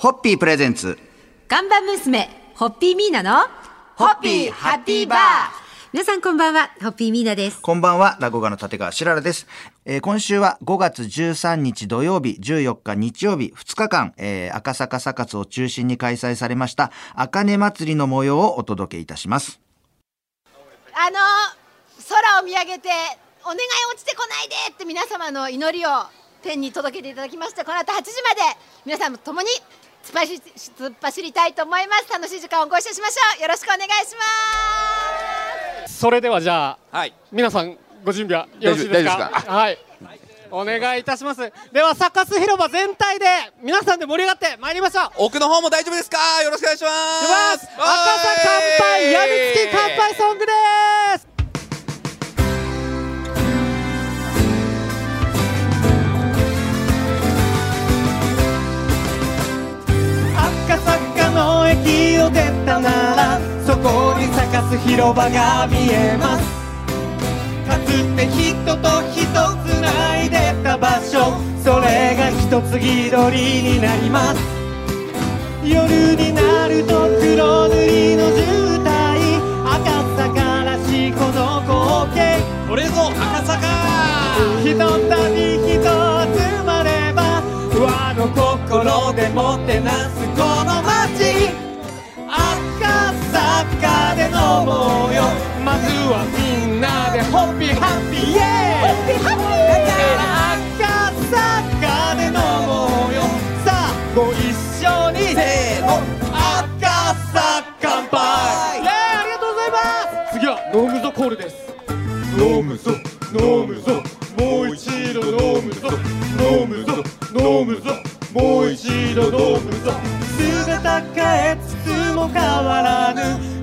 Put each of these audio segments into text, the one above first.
ホッピープレゼンツ。看板娘、ホッピーミーナの、ホッピーハッピーバー皆さんこんばんは、ホッピーミーナです。こんばんは、落語家の立川しららです。えー今週は5月13日土曜日、14日日曜日、2日間、えー赤坂サカツを中心に開催されました、あかね祭りの模様をお届けいたします。あの空を見上げてお願い落ちてこないでって皆様の祈りを天に届けていただきましてこの後8時まで皆さんも共に突っ走り突っ走りたいと思います。楽しい時間をご一緒しましょう。よろしくお願いします。それではじゃあ、はい。皆さんご準備はよろしいですか？大丈夫ですか？はい。お願いいたします。ではサカス広場全体で皆さんで盛り上がってまいりましょう。奥の方も大丈夫ですか？よろしくお願いします。赤さ乾杯す広場が見えます。かつて人と人つないでた場所。それが一つぎ取りになります。夜になると黒塗りの渋滞。赤坂らしいこの光景。これぞ赤坂。ひとたび一つまれば。和の心でもてなす坂で飲もうよ。まずは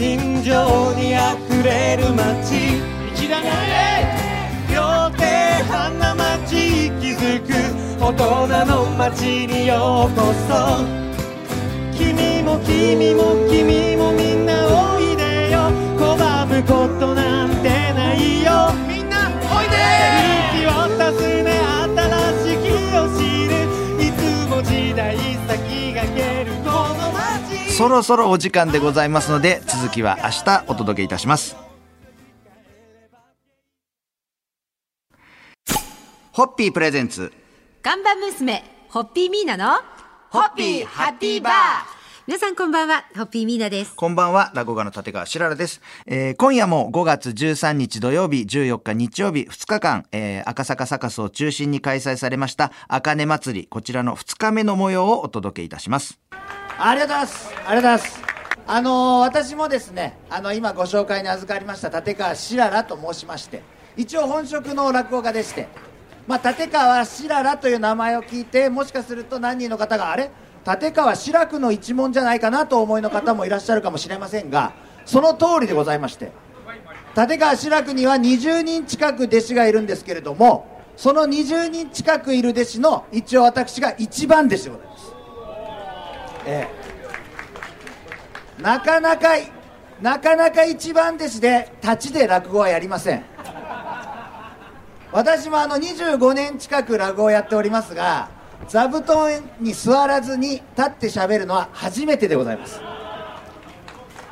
人情にあふれる街。粋だね両手花街息づく大人の街にようこそ。君も君も君もみんなおいでよ。拒むことなんてないよ。みんなおいで。勇気を尋ね新そろそろお時間でございますので、続きは明日お届けいたします。ホッピープレゼンツ。看板娘、ホッピーミーナの、ホッピーハッピーバー皆さんこんばんは、ホッピーミーナです。こんばんは、落語家の立川しららです。えー今夜も5月13日土曜日、14日日曜日、2日間、えー赤坂サカスを中心に開催されました、あかね祭り、こちらの2日目の模様をお届けいたします。ありがとうございます。ありがとうございます。あのー私もですね、あの今ご紹介に預かりました立川しららと申しまして、一応本職の落語家でして、まあ立川しららという名前を聞いて、もしかすると何人の方があれ？立川志らくの一門じゃないかなと思いの方もいらっしゃるかもしれませんが、その通りでございまして、立川志らくには20人近く弟子がいるんですけれども、その20人近くいる弟子の一応私が一番弟子でございます。ええ、なかなかなかなか一番弟子で立ちで落語はやりません。私もあの25年近く落語をやっておりますが座布団に座らずに立って喋るのは初めてでございます。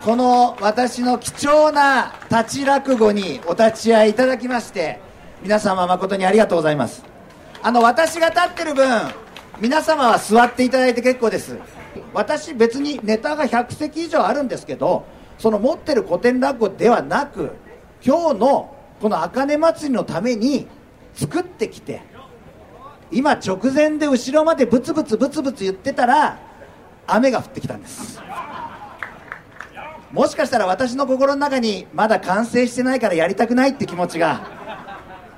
この私の貴重な立ち落語にお立ち会いいただきまして皆様誠にありがとうございます。あの私が立ってる分皆様は座っていただいて結構です。私別にネタが100席以上あるんですけどその持ってる古典落語ではなく今日のこの茜祭りのために作ってきて今直前で後ろまでブツブツブツブツ言ってたら雨が降ってきたんです。もしかしたら私の心の中にまだ完成してないからやりたくないって気持ちが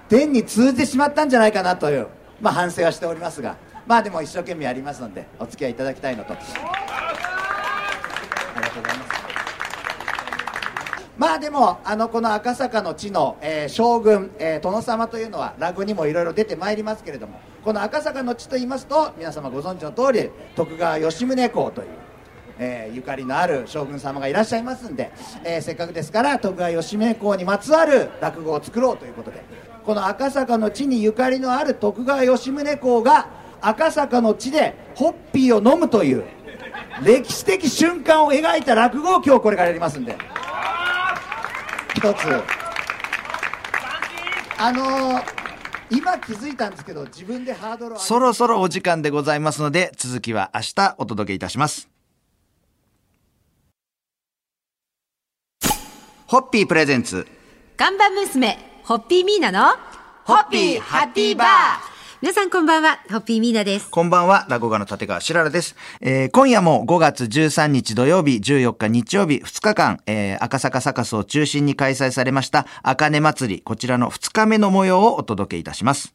天に通じてしまったんじゃないかなという、まあ、反省はしておりますが。まあでも一生懸命やりますのでお付き合いいただきたいのと。ありがとうございます。まあでもあのこの赤坂の地の、えー将軍、えー殿様というのは落語にもいろいろ出てまいりますけれどもこの赤坂の地と言いますと皆様ご存知の通り徳川吉宗公という、えーゆかりのある将軍様がいらっしゃいますんで、えーせっかくですから徳川吉宗公にまつわる落語を作ろうということでこの赤坂の地にゆかりのある徳川吉宗公が赤坂の地でホッピーを飲むという歴史的瞬間を描いた落語を今日これからやりますんで一つあのー今気づいたんですけど自分でハードルそろそろお時間でございますので、続きは明日お届けいたします。ホッピープレゼンツ。看板娘、ホッピーミーナの、ホッピーハッピーバー皆さんこんばんは、ホッピーミーナです。こんばんは、落語家の立川しららです。えー今夜も5月13日土曜日、14日日曜日、2日間、えー赤坂サカスを中心に開催されました、あかね祭り、こちらの2日目の模様をお届けいたします。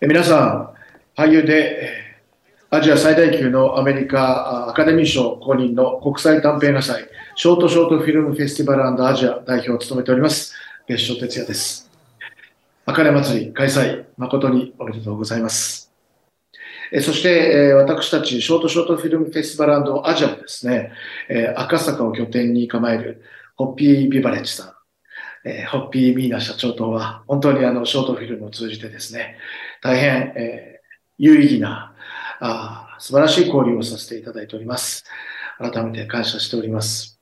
え皆さん、俳優でえーアジア最大級のアメリカあアカデミー賞公認の国際短編映画祭、ショートショートフィルムフェスティバルアジア代表を務めております、別所哲也です。あかね祭り開催、誠におめでとうございます。えそして、え私たちショートショートフィルムフェスティバルアジアもですね、え赤坂を拠点に構えるホッピービバレッジさん、えホッピーミーナ社長とは、本当にあの、ショートフィルムを通じてですね、大変、え有意義な、あ素晴らしい交流をさせていただいております。改めて感謝しております。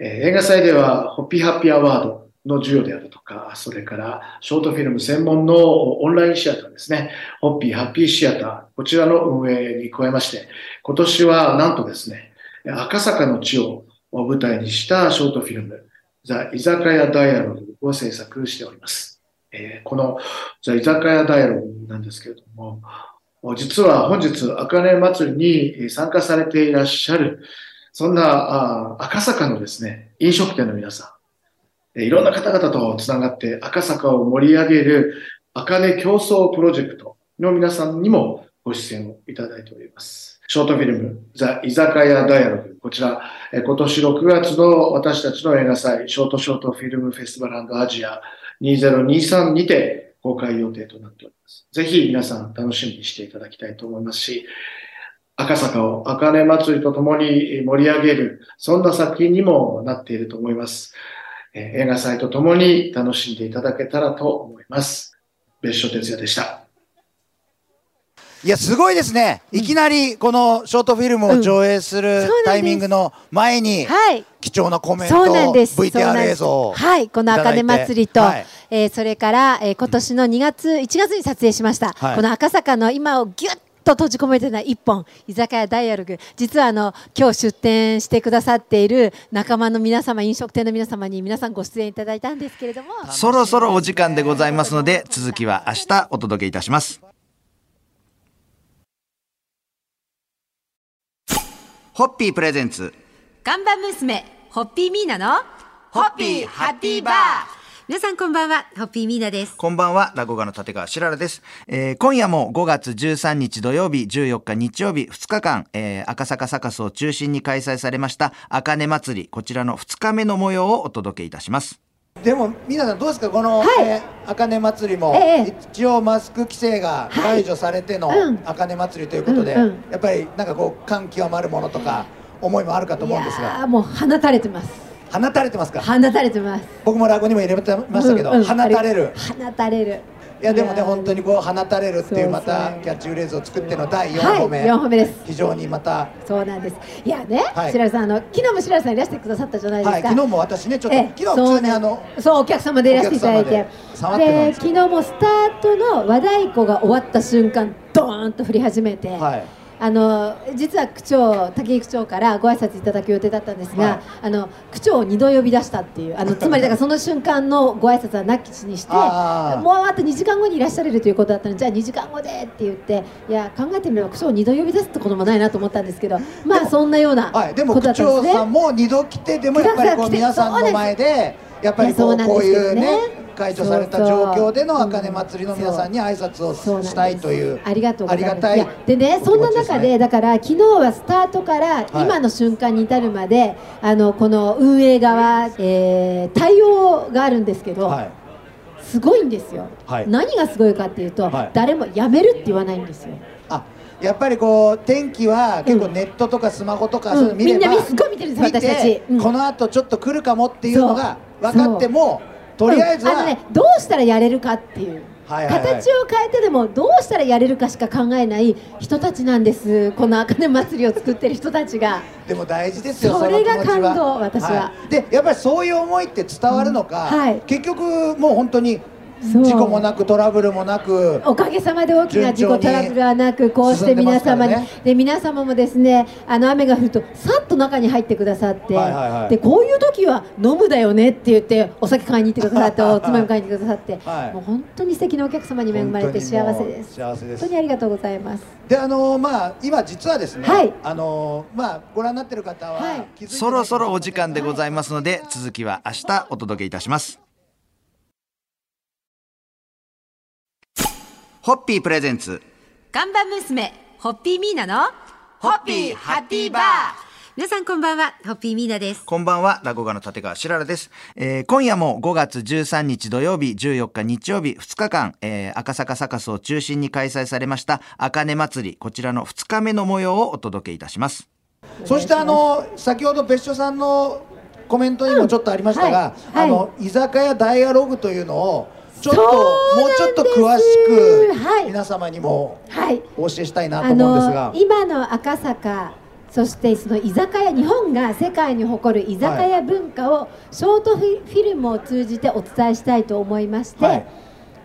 え映画祭では、ホッピーハッピーアワードの授与であるとか、それから、ショートフィルム専門のオンラインシアターですね、ホッピーハッピーシアター、こちらの運営に加えまして、今年はなんとですね、赤坂の地を舞台にしたショートフィルム、ザ・居酒屋ダイアログを制作しております。えーこのザ・居酒屋ダイアログなんですけれども、実は本日、あかね祭りに参加されていらっしゃる、そんなあ赤坂のですね、飲食店の皆さん、いろんな方々とつながって赤坂を盛り上げるあかね競争プロジェクトの皆さんにもご出演をいただいております。ショートフィルム、ザ・居酒屋ダイアログ、こちら、今年6月の私たちの映画祭、ショートショートフィルムフェスティバルアジア2023にて公開予定となっております。ぜひ皆さん楽しみにしていただきたいと思いますし、赤坂を赤根祭りとともに盛り上げる、そんな作品にもなっていると思います。えー映画祭とともに楽しんでいただけたらと思います。別所哲也でした。いやすごいですね、いきなりこのショートフィルムを上映するタイミングの前にはい。貴重なコメントそうなんです。そうなん VTR です。映像をはい、このあかね祭りと、はい。えーそれから、えー今年の2月、1月に撮影しました、はい。この赤坂の今をぎゅっと閉じ込めてない一本居酒屋ダイアログ実はあの今日出店してくださっている仲間の皆様飲食店の皆様に皆さんご出演いただいたんですけれどもそろそろお時間でございますので、続きは明日お届けいたします。ホッピープレゼンツ。看板娘、ホッピーミーナの、ホッピーハッピーバー皆さんこんばんは、ホッピーミーナです。こんばんは、落語家の立川しららです。えー今夜も5月13日土曜日、14日日曜日、2日間、えー赤坂サカスを中心に開催されました、あかね祭り、こちらの2日目の模様をお届けいたします。でも皆さんどうですかこの、はい。えー、あかね祭りも、ええ。一応マスク規制が解除されてのうん。あかね祭りということで、うんうん。やっぱりなんかこう感極まるものとか思いもあるかと思うんですいやーがもう放たれてます放たれてますか放たれてます。僕も落語にも入れてましたけど、うんうん。放たれる。放たれる。いやでもね本当にこう放たれるっていうまたキャッチフレーズを作っての第4はい。歩目、4歩目です。非常にまた。そうなんです。いやね、はい。白良さんあの昨日も白良さんいらしてくださったじゃないですか、はい昨日も私ねちょっと、ええ昨日普通にあのそうお客様でいらしていただいて。で昨日もスタートの和太鼓が終わった瞬間ドーンと降り始めて、はいあの実は区長武井区長からご挨拶いただく予定だったんですが、はい。あの区長を2度呼び出したっていうあの つまりだからその瞬間のご挨拶はなきにしてもうあと2時間後にいらっしゃれるということだったのでじゃあ2時間後でって言っていや考えてみれば区長を2度呼び出すってこともないなと思ったんですけどまあそんなようなはい、でもことだ区ったんですね。長さんも二度来てでもやっぱりこう 皆さんの前でやっぱりこうこういうね解除された状況での茜祭りの皆さんに挨拶をしたいというありがとうございます。ありがたい。やでねそんな中でだから昨日はスタートから今の瞬間に至るまで、あのこの運営側、えー対応があるんですけど、はい。すごいんですよ、はい。何がすごいかっていうと、はい。誰もやめるって言わないんですよ、あやっぱりこう天気は結構うんネットとかスマホとかうん見れば、みんなすごい見てるんです私たち。うん。この後ちょっと来るかもっていうのが分かってもとりあえずあのね、どうしたらやれるかっていう。はいはいはい。形を変えてでもどうしたらやれるかしか考えない人たちなんです。この茜祭りを作ってる人たちが。でも大事ですよそれが感動私はい。でやっぱりそういう思いって伝わるのか、うん。はい。結局もう本当に事故もなくトラブルもなくおかげさまで大きな事故トラブルはなくこうして皆様に、ね。で皆様もですねあの雨が降るとさっと中に入ってくださって、はいはいはい。でこういう時は飲むだよねって言ってお酒買いに行ってくださっておつまみ買いに行ってくださって、はい。もう本当に素敵なお客様に恵まれて幸せです本当にもう幸せです。本当にありがとうございます。であのまあ今実はですね、はい。あのまあご覧になってる方は、はい。そろそろお時間でございますので、続きは明日お届けいたします。ホッピープレゼンツ。看板娘、ホッピーミーナの、ホッピーハッピーバー皆さんこんばんは、ホッピーミーナです。こんばんは、落語家の立川しららです。えー今夜も5月13日土曜日、14日日曜日、2日間、えー赤坂サカスを中心に開催されました、あかね祭り、こちらの2日目の模様をお届けいたします。そしてあの先ほど別所さんのコメントにもちょっとありましたが、うんはいあの居酒屋ダイアログというのをちょっともうちょっと詳しく皆様にもはい。お教えしたいなとあ思うんですが。の、今の赤坂そしてその居酒屋日本が世界に誇る居酒屋文化をショートフィルムを通じてお伝えしたいと思いまして、はい。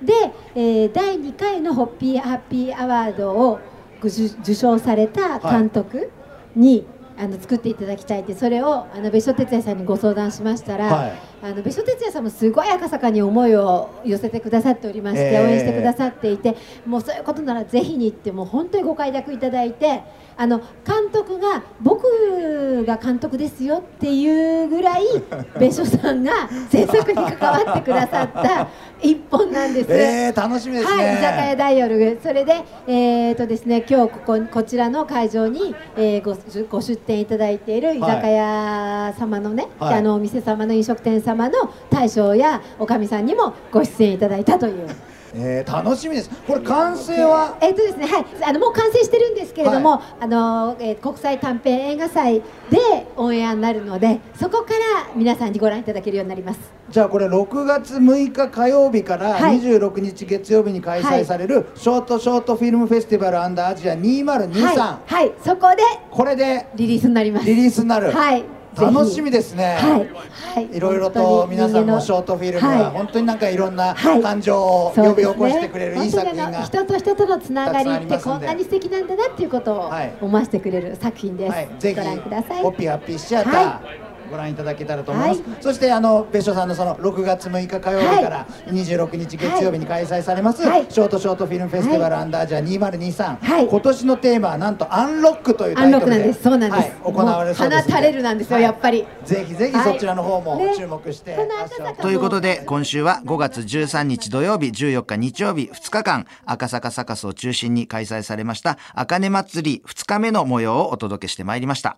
で、えー第2回のホッピーハッピーアワードを受受賞された監督に、あの作っていただきたいってそれをあの別所哲也さんにご相談しましたら、はいあの別所哲也さんもすごい赤坂に思いを寄せてくださっておりまして、えー応援してくださっていてもうそういうことならぜひにってもう本当にご快諾いただいてあの監督が僕が監督ですよっていうぐらい 別所さんが制作に関わってくださった一本なんです。えー、楽しみですね、はい、居酒屋ダイアログ、それで、えーとですね、今日こここちらの会場に、えーごご出店いただいている居酒屋様のね、はい。あのお店様の飲食店様の大将やおかみさんにもご出演いただいたという。えー楽しみです。これ完成は？えっとですね、はい、あのもう完成してるんですけれども、あの、えー国際短編映画祭でオンエアになるので、そこから皆さんにご覧いただけるようになります。じゃあこれ6月6日火曜日からはい。26日月曜日に開催されるショートショートフィルムフェスティバルアンダーアジア2023、はい、はい、そこでこれでリリースになります。リリースになる、はい、楽しみですね、はい、はい、いろいろと皆さんもショートフィルムははい。本当になんかいろんなはい。感情を呼び起こしてくれるいい作品が、人と人とのつながりってこんなに素敵なんだなっていうことをはい。思わせてくれる作品です。はい、ぜひご覧ください。ホッピーハッピーシアター、はご覧いただけたらと思います、はい。そしてあの別所さんのその6月6日火曜日から26日月曜日に開催されます、はい。ショートショートフィルムフェスティバルアンダーアジア2023、はい。今年のテーマはなんとアンロックというアンロッタイトルでクなんです。そうなんです。はい、行われるそうですも放たれるなんですよ、はい。やっぱり。ぜひぜひそちらの方も注目して、この赤坂ということで、今週は5月13日土曜日、14日日曜日、2日間、赤坂サカスを中心に開催されました、あかね祭り2日目の模様をお届けしてまいりました。